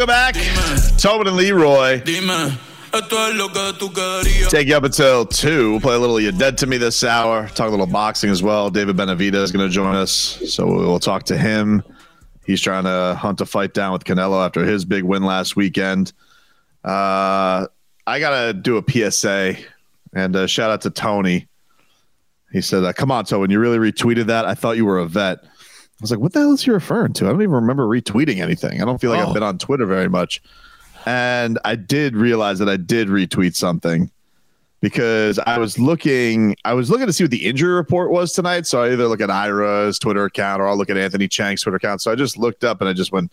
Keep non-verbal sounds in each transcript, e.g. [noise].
Welcome back. Tobin and Leroy. Take you up until 2. We'll play a little You're Dead to Me this hour. Talk a little boxing as well. David Benavidez is going to join us. So we'll talk to him. He's trying to hunt a fight down with Canelo after his big win last weekend. Uh, I got to do a PSA and uh, shout out to Tony. He said, uh, Come on, Tobin, you really retweeted that? I thought you were a vet. I was like, what the hell is he referring to? I don't even remember retweeting anything. I don't feel like Oh. I've been on Twitter very much. And I did realize that I did retweet something because I was looking I was looking to see what the injury report was tonight. So I either look at Ira's Twitter account or I'll look at Anthony Chiang's Twitter account. So I just looked up and I just went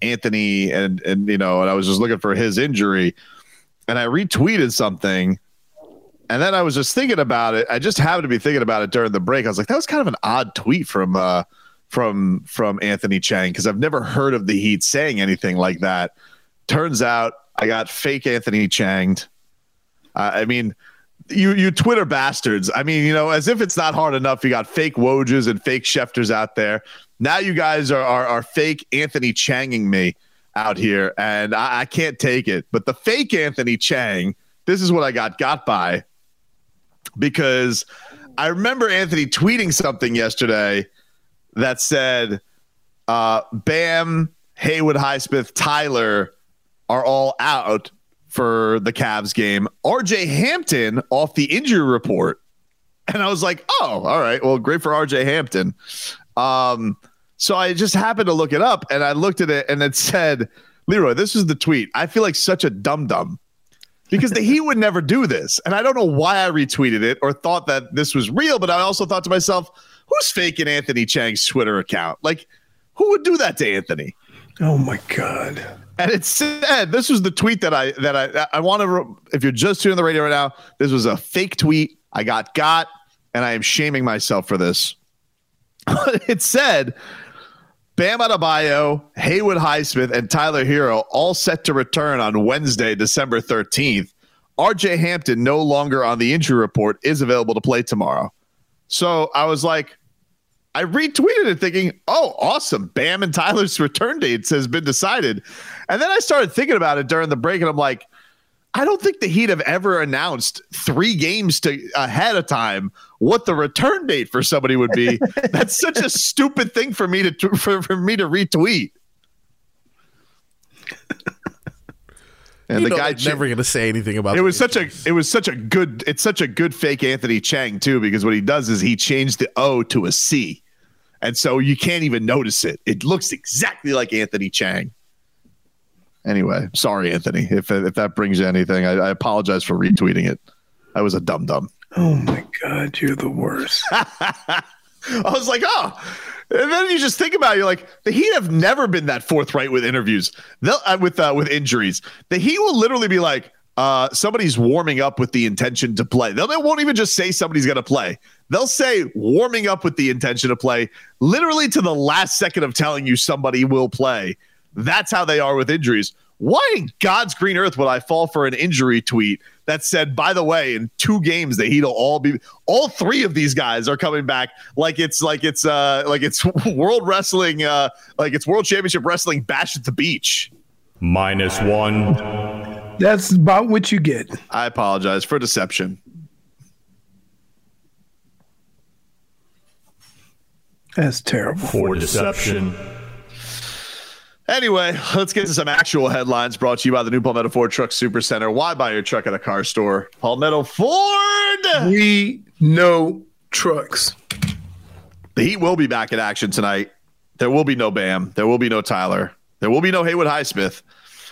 Anthony and and you know, and I was just looking for his injury and I retweeted something and then I was just thinking about it. I just happened to be thinking about it during the break. I was like, that was kind of an odd tweet from uh from from Anthony Chiang because I've never heard of the Heat saying anything like that. Turns out I got fake Anthony Changed. Uh, I mean, you you Twitter bastards. I mean, you know, as if it's not hard enough. You got fake Wojs and fake Schefters out there. Now you guys are are, are fake Anthony Changing me out here, and I, I can't take it. But the fake Anthony Chiang, this is what I got got by because I remember Anthony tweeting something yesterday that said, uh, Bam, Haywood, Highsmith, Tyler are all out for the Cavs game. RJ Hampton off the injury report. And I was like, oh, all right. Well, great for RJ Hampton. Um, so I just happened to look it up and I looked at it and it said, Leroy, this is the tweet. I feel like such a dum dum because the Heat would never do this. And I don't know why I retweeted it or thought that this was real, but I also thought to myself, who's faking Anthony Chiang's Twitter account? Like, who would do that to Anthony? Oh my god. And it said, this was the tweet that I that I I want to. If you're just tuning the radio right now, this was a fake tweet. I got got, and I am shaming myself for this. [laughs] it said, Bam Adebayo, Haywood Highsmith, and Tyler Herro all set to return on Wednesday, December 13th. RJ Hampton, no longer on the injury report, is available to play tomorrow. So I was like, I retweeted it thinking, oh, awesome. Bam and Tyler's [laughs] return dates has been decided. And then I started thinking about it during the break, and I'm like, I don't think the Heat have ever announced three games to ahead of time what the return date for somebody would be. [laughs] That's such a stupid thing for me to for, for me to retweet. And You the know guy they're never going to say anything about it was the such a it was such a good it's such a good fake Anthony Chiang too because what he does is he changed the O to a C, and so you can't even notice it. It looks exactly like Anthony Chiang. Anyway, sorry Anthony if if that brings you anything. I, I apologize for retweeting it. I was a dum dum. Oh my god, you're the worst. [laughs] I was like, oh. And then you just think about it, you're like, the Heat have never been that forthright with interviews, They'll, uh, with uh, with injuries. The Heat will literally be like, uh, somebody's warming up with the intention to play. They'll, they won't even just say somebody's going to play. They'll say warming up with the intention to play, literally to the last second of telling you somebody will play. That's how they are with injuries. Why in God's green earth would I fall for an injury tweet that said, by the way, in two games, the Heat will all be all three of these guys are coming back like it's like it's uh like it's [laughs] world wrestling uh like it's world championship wrestling bash at the beach. Minus one. That's about what you get. I apologize for deception. That's terrible. For deception. Anyway, let's get to some actual headlines brought to you by the new Palmetto Ford Truck Super Center. Why buy your truck at a car store? Palmetto Ford! We know trucks. The Heat will be back in action tonight. There will be no Bam. There will be no Tyler. There will be no Haywood Highsmith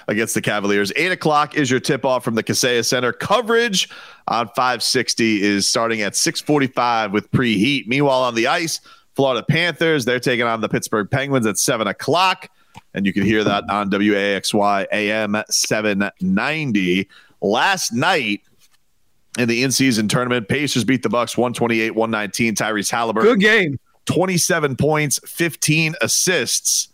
against the Cavaliers. Eight o'clock is your tip off from the Kaseya Center. Coverage on 560 is starting at 645 with preheat. Meanwhile, on the ice, Florida Panthers, they're taking on the Pittsburgh Penguins at 7 o'clock. And you can hear that on WAXY AM 790. Last night in the in-season tournament, Pacers beat the Bucks 128-119. Tyrese Halliburton. Good game. 27 points, 15 assists.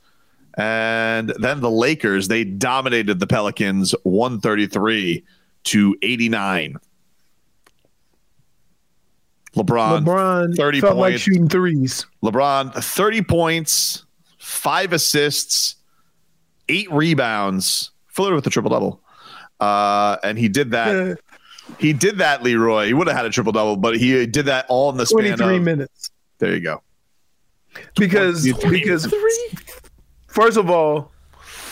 And then the Lakers, they dominated the Pelicans 133 to 89. LeBron, LeBron 30 felt like points. shooting threes. LeBron, 30 points, five assists, eight rebounds, flirted with the triple double. Uh, and he did that. He did that, Leroy. He would have had a triple double, but he did that all in the span 23 of. minutes. There you go. Because 23 because first of all,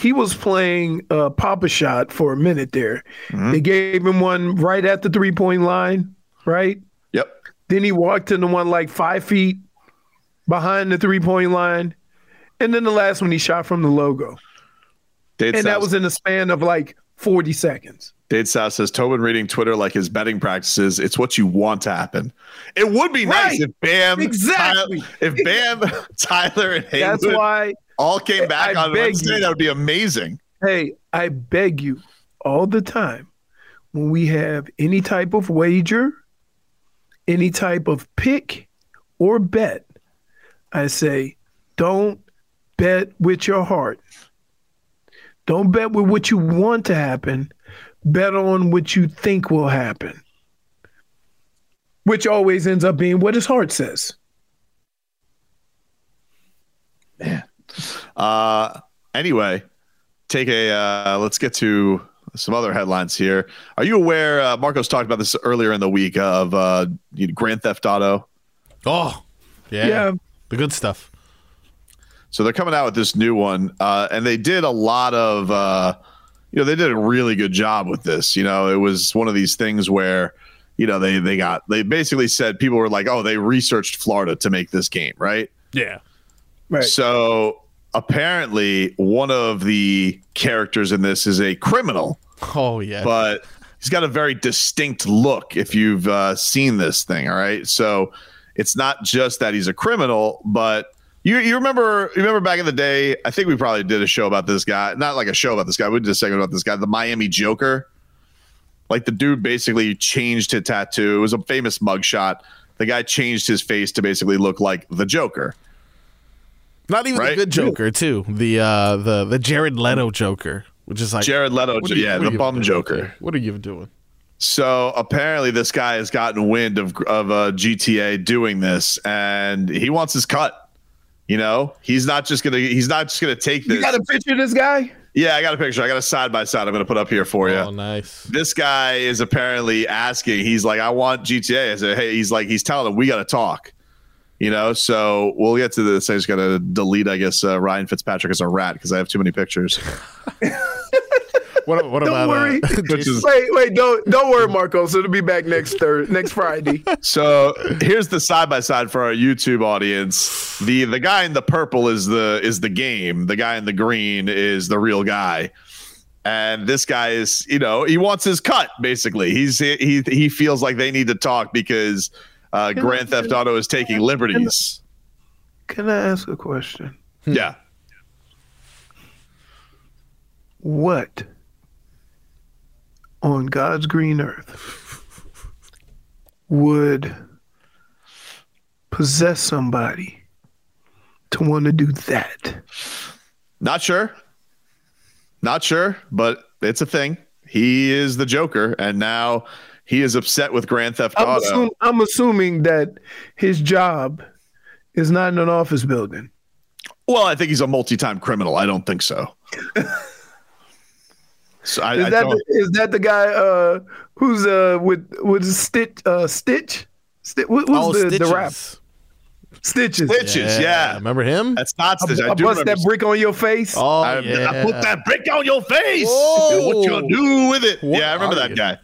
he was playing uh, Papa Shot for a minute there. Mm-hmm. They gave him one right at the three point line, right? Yep. Then he walked into one like five feet behind the three point line. And then the last one he shot from the logo. Dade And that was in the span of like 40 seconds. Dade South says Tobin reading Twitter like his betting practices. It's what you want to happen. It would be nice if Bam, Exactly. Tyler, if Bam, [laughs] Tyler, and That's why, all came back I on Wednesday. you. That would be amazing. hey, I beg you all the time when we have any type of wager, any type of pick or bet, I say, don't bet with your heart. Don't bet with what you want to happen. Bet on what you think will happen. Which always ends up being what his heart says. Man. Uh, anyway, take a uh, let's get to some other headlines here. Are you aware? Uh, Marcos talked about this earlier in the week of uh, Grand Theft Auto. Oh, yeah. Yeah. The good stuff. So they're coming out with this new one, uh, and they did a lot of, uh, you know, they did a really good job with this. You know, it was one of these things where, you know, they they got they basically said people were like, oh, they researched Florida to make this game, right? Yeah. Right. So apparently, one of the characters in this is a criminal, Oh, yeah. but he's got a very distinct look. If you've uh, seen this thing, all right, so it's not just that he's a criminal, but you you remember you remember back in the day? I think we probably did a show about this guy, not like a show about this guy. We did a segment about this guy, the Miami Joker. Like the dude basically changed his tattoo. It was a famous mugshot. The guy changed his face to basically look like the Joker. Not even Right? the good Joker, too. The uh the the Jared Leto Joker, which is like Jared Leto, you- yeah, the bum doing? Joker. What are you doing? So apparently, this guy has gotten wind of of uh, GTA doing this, and he wants his cut. You know, he's not just gonna he's not just gonna take this. You got a picture of this guy? yeah, I got a picture. I got a side by side. I'm gonna put up here for you. Oh, nice. This guy is apparently asking. He's like, I want GTA. I said, hey, he's like, he's telling him we got to talk. You know, so we'll get to this. I just got to delete, I guess, uh, Ryan Fitzpatrick as a rat because I have too many pictures. [laughs] What, what Don't about worry. Uh, [laughs] is Wait, wait, don't don't worry, Marcos. It'll be back next Thursday, next Friday. So here's the side by side for our YouTube audience. The the guy in the purple is the is the game. The guy in the green is the real guy. And this guy is, you know, he wants his cut. Basically, he's he he feels like they need to talk because uh, Grand Theft Auto is taking liberties. Can I ask a question? Yeah, What on God's green earth would possess somebody to want to do that? not sure, not sure, but it's a thing. he is the Joker, and now he is upset with Grand Theft I'm, Auto. I'm assuming that his job is not in an office building. Well, I think he's a multi-time criminal. I don't think so. [laughs] so I, Is I that don't- the, is that the guy uh, who's uh, with with Stitch uh, Stitch? Sti- what, what's Oh, the, the rap? Stitches. Stitches. Stitches, yeah. Remember him? That's not Stitch. I, I do bust that brick on your face. oh, I, yeah. I put that brick on your face. Whoa. What you gonna do with it? What yeah, I remember that you? guy.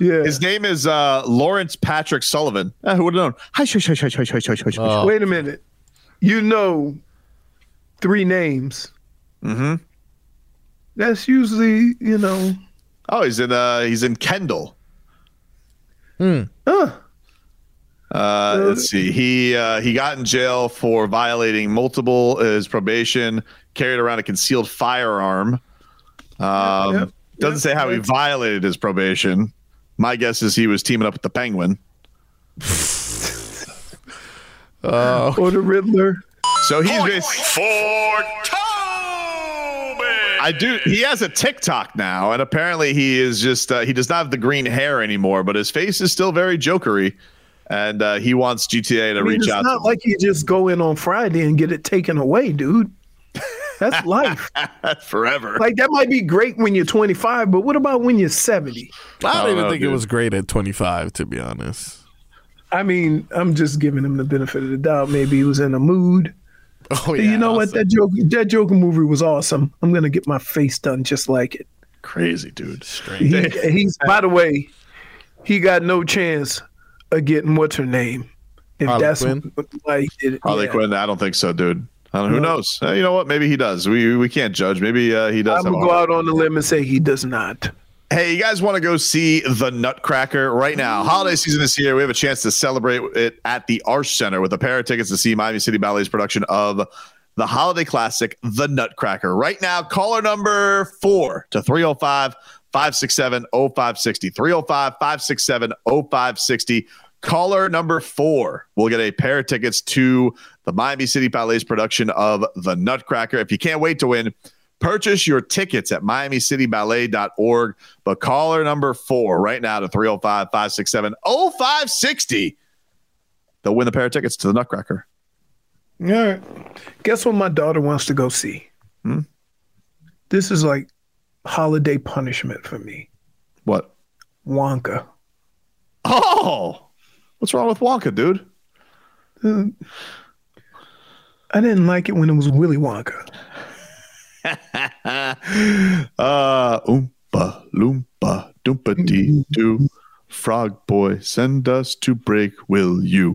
yeah. His name is uh, Lawrence Patrick Sullivan. Uh, who would have known? Hi, shush, shush, shush, shush, shush, shush, shush. Oh. Wait a minute. You know three names. Mm-hmm. That's usually, you know, Oh, he's in uh, he's in Kendall. uh, Uh, let's see. He uh, he got in jail for violating multiple his probation, carried around a concealed firearm. Um, Yep. Doesn't say how he violated his probation. My guess is he was teaming up with the Penguin. [laughs] Oh, or the Riddler. So he's bas- For Toby. I do. He has a TikTok now, and apparently he is just uh, he does not have the green hair anymore, but his face is still very jokery, and uh, he wants GTA to I mean, reach it's out. It's not to like you just go in on Friday and get it taken away, dude. That's [laughs] life. him forever. like that might be great when you're 25, but what about when you're 70? I don't don't even know, think it was great at 25, to be honest. I mean, I'm just giving him the benefit of the doubt. Maybe he was in a mood. Oh, yeah. you know what? That joke, that Joker movie was awesome. I'm gonna get my face done just like it. Crazy dude. He, he's by the way, he got no chance of getting what's her name. If Harley that's Quinn? why he it. Harley yeah. Quinn. I don't think so, dude. I don't, who knows? Uh, you know what? Maybe he does. We we can't judge. Maybe uh, he does. I'm gonna go out on the limb and say he does not. Hey, you guys want to go see the Nutcracker right now? Holiday season is here. We have a chance to celebrate it at the Arsht Center with a pair of tickets to see Miami City Ballet's production of the holiday classic, The Nutcracker. Right now, caller number four to 305 567 0560. 305 567 0560. Caller number four will get a pair of tickets to the Miami City Ballet's production of The Nutcracker. If you can't wait to win, Purchase your tickets at miamicityballet.org. But caller number four right now to 305 567 0560. They'll win the pair of tickets to the Nutcracker. All right. Guess what my daughter wants to go see? Hmm? This is like holiday punishment for me. What? Wonka. Oh, what's wrong with Wonka, dude? Uh, I didn't like it when it was Willy Wonka. Uh, [laughs] oompa, loompa, doompa dee doo. Frog boy, send us to break, will you?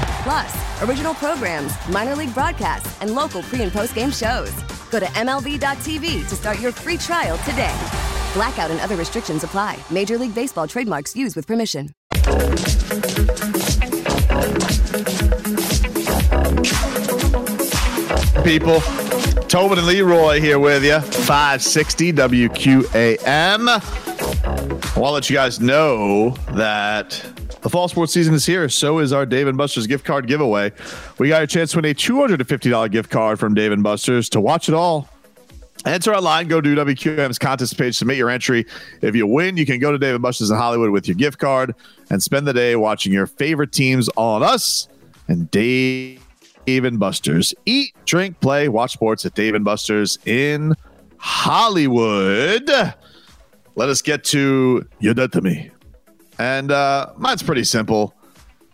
Plus, original programs, minor league broadcasts, and local pre and post game shows. Go to MLB.tv to start your free trial today. Blackout and other restrictions apply. Major League Baseball trademarks used with permission. people. Tobin and Leroy here with you. 560 WQAM. I want to let you guys know that the fall sports season is here. So is our Dave and Buster's gift card giveaway. We got a chance to win a $250 gift card from Dave and Buster's to watch it all. Enter online, go to WQAM's contest page, submit your entry. If you win, you can go to Dave and Buster's in Hollywood with your gift card and spend the day watching your favorite teams on us and Dave and Buster's. Eat, drink, play, watch sports at Dave and Buster's in Hollywood. Let us get to Dead to Me. And uh, mine's pretty simple.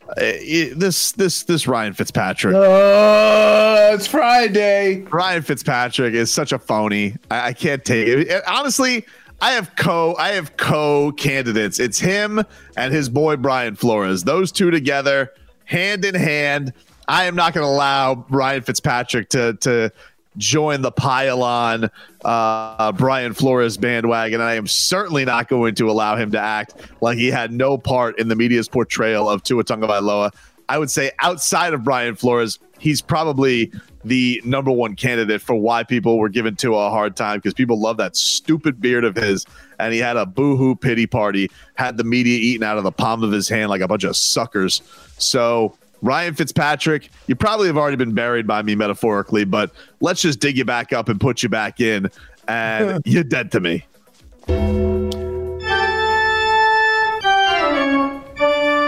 Uh, it- this this this Ryan Fitzpatrick. Uh, it's Friday. Ryan Fitzpatrick is such a phony. I, I can't take it. And honestly, I have co I have co candidates. It's him and his boy Brian Flores. Those two together, hand in hand. I am not going to allow Ryan Fitzpatrick to to join the pile-on uh, Brian Flores bandwagon. I am certainly not going to allow him to act like he had no part in the media's portrayal of Tua Tagovailoa. I would say outside of Brian Flores, he's probably the number one candidate for why people were given to a hard time because people love that stupid beard of his. And he had a boohoo pity party, had the media eaten out of the palm of his hand like a bunch of suckers. So, Ryan Fitzpatrick, you probably have already been buried by me metaphorically, but let's just dig you back up and put you back in. And [laughs] you're dead to me.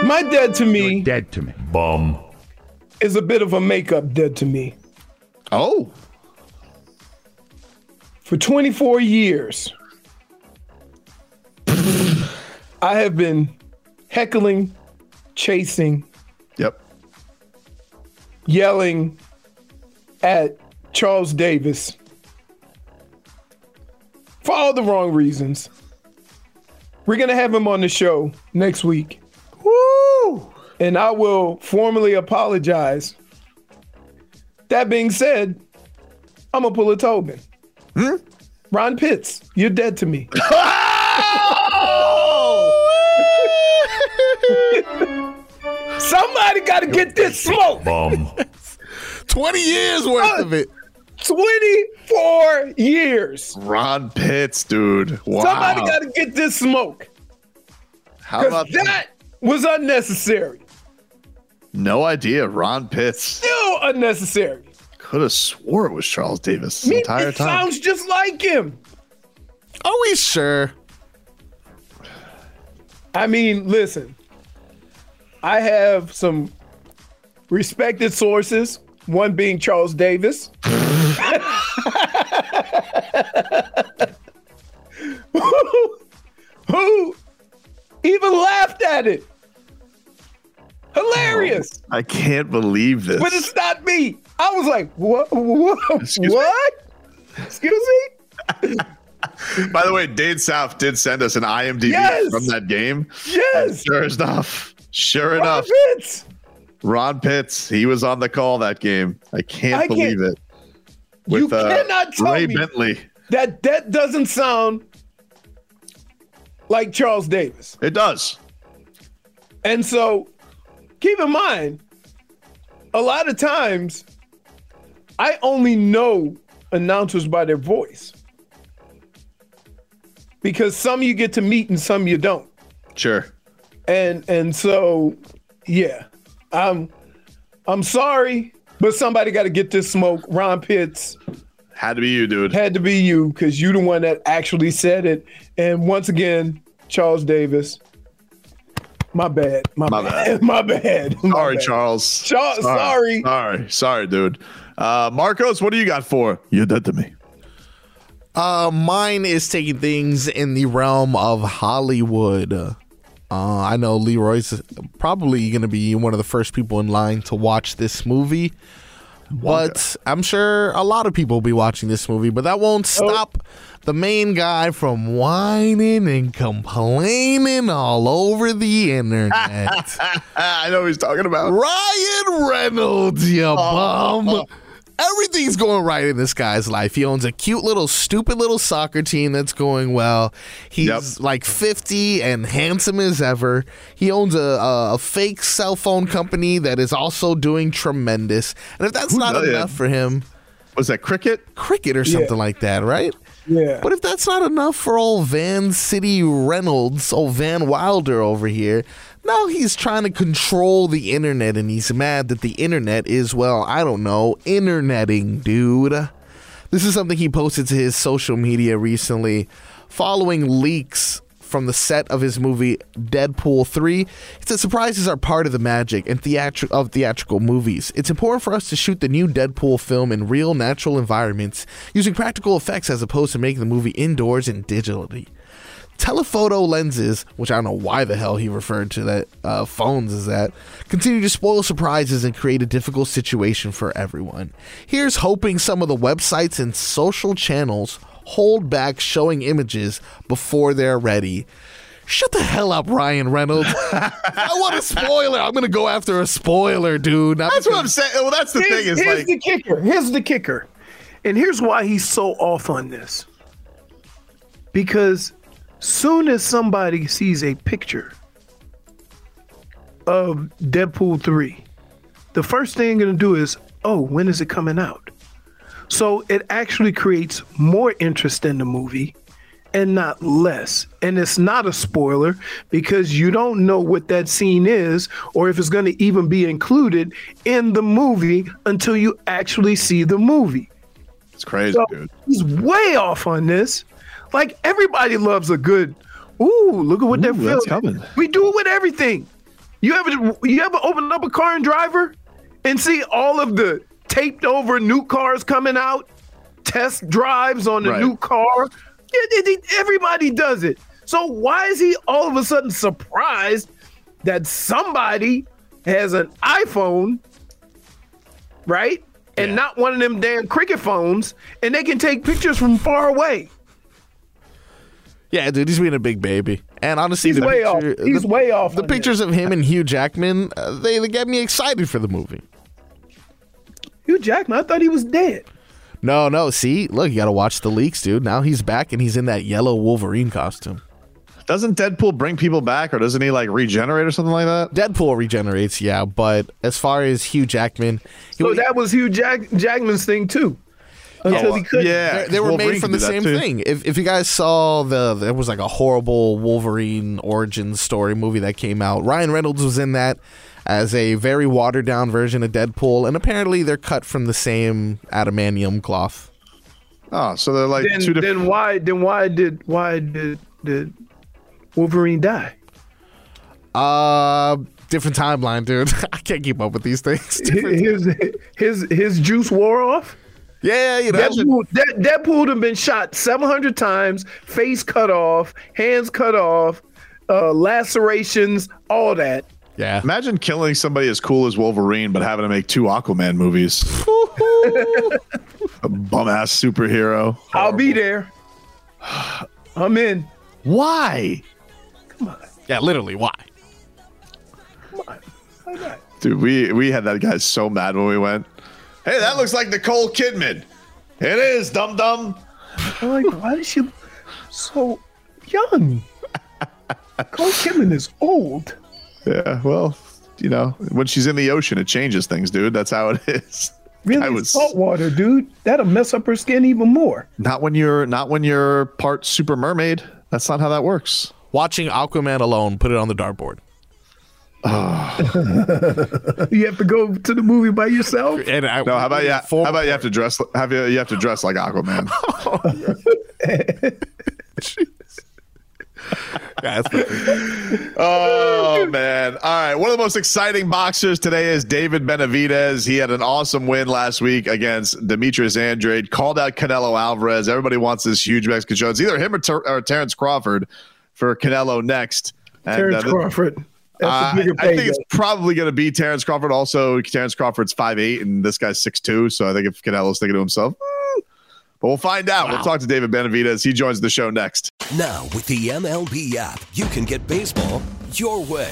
My dead to me Dead to me. Bum. is a bit of a makeup dead to me. Oh, For 24 years, [laughs] I have been heckling, chasing, yep. Yelling at Charles Davis for all the wrong reasons. We're going to have him on the show next week. Woo! And I will formally apologize. That being said, I'm going to pull a Tobin. Hmm? Ron Pitts, you're dead to me. [laughs] Somebody got to get this smoke. Bum. [laughs] 20 years worth uh, of it. 24 years. Ron Pitts, dude. Wow. Somebody got to get this smoke. How about that was unnecessary. No idea. Ron Pitts. Still unnecessary. Could have swore it was Charles Davis the mean, entire it time. sounds just like him. Are we sure? I mean, listen, I have some respected sources, one being Charles Davis. who, [laughs] who even laughed at it. Hilarious. I can't believe this. But it's not me. I was like, what? What? Excuse me? Excuse me? [laughs] By the way, Dade South did send us an IMDb Yes! from that game. Yes. Sure enough. Sure Ron enough. Pitts. Ron Pitts. He was on the call that game. I can't I can't- believe it. You With uh, cannot tell Ray me Bentley. that that doesn't sound like Charles Davis. It does. And so keep in mind, a lot of times I only know announcers by their voice. Because some you get to meet and some you don't. Sure. And and so yeah. I'm I'm sorry, but somebody got to get this smoke. Ron Pitts Had to be you, dude. had to be you because you the one that actually said it. And once again, Charles Davis. My bad. My, My bad. [laughs] My bad. My Sorry, bad. Charles. Char- sorry. Sorry. Sorry, dude. Uh, Marcos, what do you got for? you did to me. Uh, mine is taking things in the realm of Hollywood. Uh, I know Leroy's probably going to be one of the first people in line to watch this movie, but I'm sure a lot of people will be watching this movie. But that won't stop the main guy from whining and complaining all over the internet. [laughs] I know who he's talking about. Ryan Reynolds, you bum. Everything's going right in this guy's life. He owns a cute little, stupid little soccer team that's going well. He's Yep. like 50 and handsome as ever. He owns a, a, a fake cell phone company that is also doing tremendous. And if that's Who not does- enough for him, Was that cricket? cricket or something like that, right? Yeah. But if that's not enough for old Van City Reynolds, old Van Wilder over here, now he's trying to control the internet and he's mad that the internet is, well, I don't know, interneting, dude. This is something he posted to his social media recently following leaks from the set of his movie Deadpool 3. He said surprises are part of the magic and theatri- of theatrical movies. It's important for us to shoot the new Deadpool film in real natural environments using practical effects as opposed to making the movie indoors and digitally. Telephoto lenses, which I don't know why the hell he referred to that uh, phones as that, continue to spoil surprises and create a difficult situation for everyone. Here's hoping some of the websites and social channels hold back showing images before they're ready. Shut the hell up, Ryan Reynolds. I want a spoiler. I'm going to go after a spoiler, dude. Not That's what I'm saying. Well, that's the Here's, thing. Is here's like the kicker. Here's the kicker. And here's why he's so off on this. Because soon as somebody sees a picture of Deadpool 3, the first thing they're going to do is, oh, when is it coming out? So it actually creates more interest in the movie and not less. And it's not a spoiler because you don't know what that scene is or if it's going to even be included in the movie until you actually see the movie. it's crazy, So dude. he's way off on this. Like everybody loves a good, ooh, look at what they're coming. We do it with everything. You ever you ever open up a car and driver and see all of the taped over new cars coming out, test drives on the Right. new car? Everybody does it. So why is he all of a sudden surprised that somebody has an iPhone, right? And Yeah. not one of them damn cricket phones, and they can take pictures from far away. Yeah, dude, he's being a big baby. And honestly, He's the way off. He's the, way off. the on this. pictures of him and Hugh Jackman, uh, they, they get me excited for the movie. Hugh Jackman, I thought he was dead. No, no, see, look, you got to watch the leaks, dude. Now he's back and he's in that yellow Wolverine costume. Doesn't Deadpool bring people back, or doesn't he like regenerate or something like that? Deadpool regenerates, yeah, but as far as Hugh Jackman, he, So that was Hugh Jack- Jackman's thing too. Until he couldn't. yeah, they, they were Wolverine made from the same too. thing. If if you guys saw the there was like a horrible Wolverine origin story movie that came out. Ryan Reynolds was in that as a very watered down version of Deadpool, and apparently they're cut from the same adamantium cloth. Oh, so they're like Then, two different. then why? Then why did why did did Wolverine die? Uh, different timeline, dude. [laughs] I can't keep up with these things. Different- His his his juice wore off. Yeah, you know. Deadpool, Dead, Deadpool had been shot 700 times, face cut off, hands cut off, uh, lacerations, all that. Yeah. Imagine killing somebody as cool as Wolverine, but having to make two Aquaman movies. [laughs] a bum ass superhero. I'll be there. [sighs] I'm in. Why, Come on. Yeah, literally. Why? dude? We we had that guy so mad when we went. Hey, that looks like Nicole Kidman. It is, dum dum. I'm like, why is she so young? Nicole Kidman is old. Yeah, well, you know, when she's in the ocean, it changes things, dude. That's how it is. Really I was- salt water, dude. That'll mess up her skin even more. Not when you're not when you're part super mermaid. That's not how that works. Watching Aquaman alone, put it on the dartboard. [sighs] You have to go to the movie by yourself. And I, No, how about you? How about you have to dress? Have you? You have to dress like Aquaman. [laughs] Yeah, that's. Oh man! All right, one of the most exciting boxers today is David Benavidez. He had an awesome win last week against Demetrius Andrade. Called out Canelo Alvarez. Everybody wants this huge Mexican show. It's either him or, Ter- or Terrence Crawford for Canelo next. And, Terrence uh, Crawford. That's Uh, a bigger I think payday. it's probably going to be Terrence Crawford. Also, Terrence Crawford's 5'8", and this guy's 6'2", so I think if Canelo's thinking to himself, "Hmm." but we'll find out. We'll talk to David Benavidez. He joins the show next. Now, with the MLB app, you can get baseball your way.